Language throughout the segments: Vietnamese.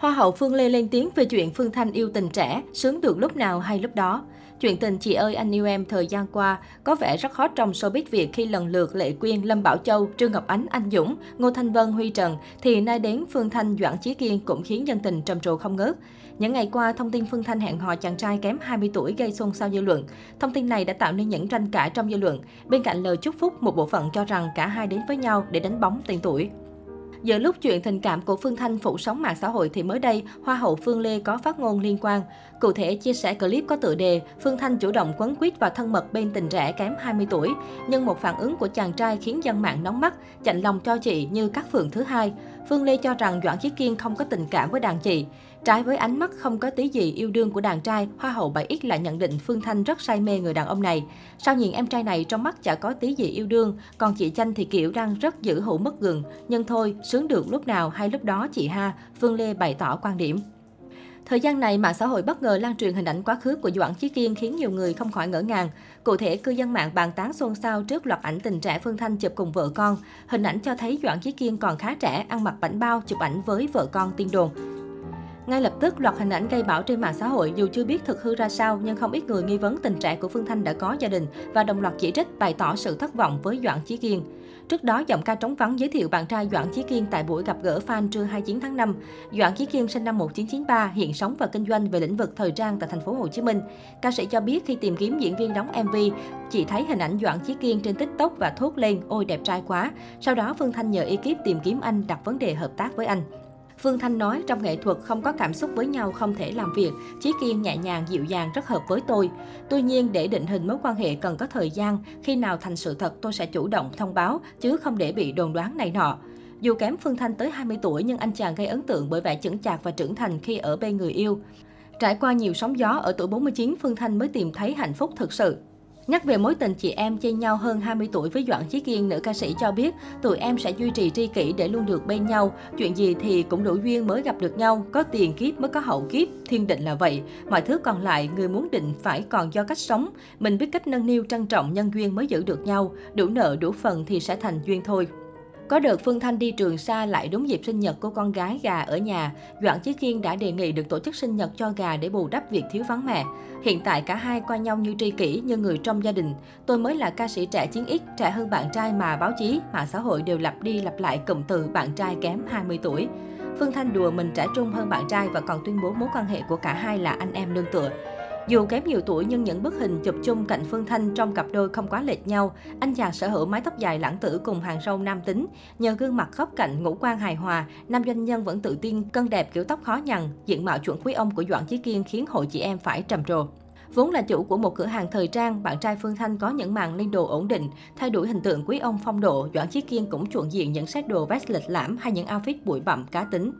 Hoa hậu Phương Lê lên tiếng về chuyện Phương Thanh yêu tình trẻ, sướng được lúc nào hay lúc đó. Chuyện tình chị ơi anh yêu em thời gian qua có vẻ rất hot trong showbiz Việt khi lần lượt Lệ Quyên, Lâm Bảo Châu, Trương Ngọc Ánh, Anh Dũng, Ngô Thanh Vân, Huy Trần thì nay đến Phương Thanh, Doãn Chí Kiên cũng khiến dân tình trầm trồ không ngớt. Những ngày qua, thông tin Phương Thanh hẹn hò chàng trai kém 20 tuổi gây xôn xao dư luận. Thông tin này đã tạo nên những tranh cãi trong dư luận. Bên cạnh lời chúc phúc, một bộ phận cho rằng cả hai đến với nhau để đánh bóng tên tuổi. Giờ lúc chuyện tình cảm của Phương Thanh phủ sóng mạng xã hội thì mới đây, Hoa hậu Phương Lê có phát ngôn liên quan. Cụ thể, chia sẻ clip có tựa đề Phương Thanh chủ động quấn quýt và thân mật bên tình trẻ kém 20 tuổi. Nhưng một phản ứng của chàng trai khiến dân mạng nóng mắt, chạnh lòng cho chị như các phượng thứ hai. Phương Lê cho rằng Doãn Chí Kiên không có tình cảm với đàn chị. Trái với ánh mắt không có tí gì yêu đương của đàn trai, Hoa hậu 7X lại nhận định Phương Thanh rất say mê người đàn ông này. Sao nhìn em trai này trong mắt chả có tí gì yêu đương, còn chị Chanh thì kiểu đang rất giữ hữu mất gừng. Nhưng thôi, sướng được lúc nào hay lúc đó chị ha, Phương Lê bày tỏ quan điểm. Thời gian này, mạng xã hội bất ngờ lan truyền hình ảnh quá khứ của Doãn Chí Kiên khiến nhiều người không khỏi ngỡ ngàng. Cụ thể, cư dân mạng bàn tán xôn xao trước loạt ảnh tình trẻ Phương Thanh chụp cùng vợ con. Hình ảnh cho thấy Doãn Chí Kiên còn khá trẻ, ăn mặc bảnh bao, chụp ảnh với vợ con tiên đồn. Ngay lập tức, loạt hình ảnh gây bão trên mạng xã hội dù chưa biết thực hư ra sao, nhưng không ít người nghi vấn tình trạng của Phương Thanh đã có gia đình và đồng loạt chỉ trích bày tỏ sự thất vọng với Doãn Chí Kiên. Trước đó, giọng ca trống vắng giới thiệu bạn trai Doãn Chí Kiên tại buổi gặp gỡ fan trưa 29 tháng 5. Doãn Chí Kiên sinh năm 1993, hiện sống và kinh doanh về lĩnh vực thời trang tại thành phố Hồ Chí Minh. Ca sĩ cho biết khi tìm kiếm diễn viên đóng MV, chị thấy hình ảnh Doãn Chí Kiên trên TikTok và thốt lên ôi đẹp trai quá. Sau đó Phương Thanh nhờ ekip tìm kiếm anh đặt vấn đề hợp tác với anh. Phương Thanh nói trong nghệ thuật không có cảm xúc với nhau không thể làm việc, Chí Kiên nhẹ nhàng dịu dàng rất hợp với tôi. Tuy nhiên để định hình mối quan hệ cần có thời gian, khi nào thành sự thật tôi sẽ chủ động thông báo chứ không để bị đồn đoán này nọ. Dù kém Phương Thanh tới 20 tuổi nhưng anh chàng gây ấn tượng bởi vẻ chững chạc và trưởng thành khi ở bên người yêu. Trải qua nhiều sóng gió ở tuổi 49, Phương Thanh mới tìm thấy hạnh phúc thực sự. Nhắc về mối tình chị em chênh nhau hơn 20 tuổi với Doãn Chí Kiên, nữ ca sĩ cho biết tụi em sẽ duy trì tri kỷ để luôn được bên nhau. Chuyện gì thì cũng đủ duyên mới gặp được nhau, có tiền kiếp mới có hậu kiếp, thiên định là vậy. Mọi thứ còn lại, người muốn định phải còn do cách sống. Mình biết cách nâng niu trân trọng nhân duyên mới giữ được nhau, đủ nợ đủ phần thì sẽ thành duyên thôi. Có đợt Phương Thanh đi trường xa lại đúng dịp sinh nhật của con gái gà ở nhà, Doãn Chí Kiên đã đề nghị được tổ chức sinh nhật cho gà để bù đắp việc thiếu vắng mẹ. Hiện tại cả hai coi nhau như tri kỷ, như người trong gia đình. Tôi mới là ca sĩ trẻ chiến ít trẻ hơn bạn trai mà báo chí, mạng xã hội đều lặp đi lặp lại cụm từ bạn trai kém 20 tuổi. Phương Thanh đùa mình trẻ trung hơn bạn trai và còn tuyên bố mối quan hệ của cả hai là anh em nương tựa. Dù kém nhiều tuổi nhưng những bức hình chụp chung cạnh Phương Thanh trong cặp đôi không quá lệch nhau. Anh chàng sở hữu mái tóc dài lãng tử cùng hàng râu nam tính. Nhờ gương mặt khớp cạnh, ngũ quan hài hòa, nam doanh nhân vẫn tự tin, cân đẹp kiểu tóc khó nhằn, diện mạo chuẩn quý ông của Doãn Chí Kiên khiến hội chị em phải trầm trồ. Vốn là chủ của một cửa hàng thời trang, bạn trai Phương Thanh có những màn lên đồ ổn định, thay đổi hình tượng quý ông phong độ, Doãn Chí Kiên cũng chuộng diện những set đồ vest lịch lãm hay những outfit bụi bặm cá tính.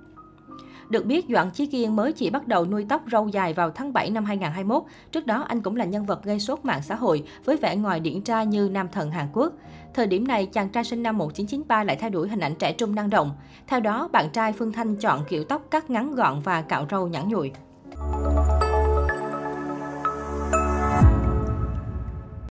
Được biết, Doãn Chí Kiên mới chỉ bắt đầu nuôi tóc râu dài vào tháng 7 năm 2021. Trước đó, anh cũng là nhân vật gây sốt mạng xã hội với vẻ ngoài điển trai như nam thần Hàn Quốc. Thời điểm này, chàng trai sinh năm 1993 lại thay đổi hình ảnh trẻ trung năng động. Theo đó, bạn trai Phương Thanh chọn kiểu tóc cắt ngắn gọn và cạo râu nhẵn nhụi.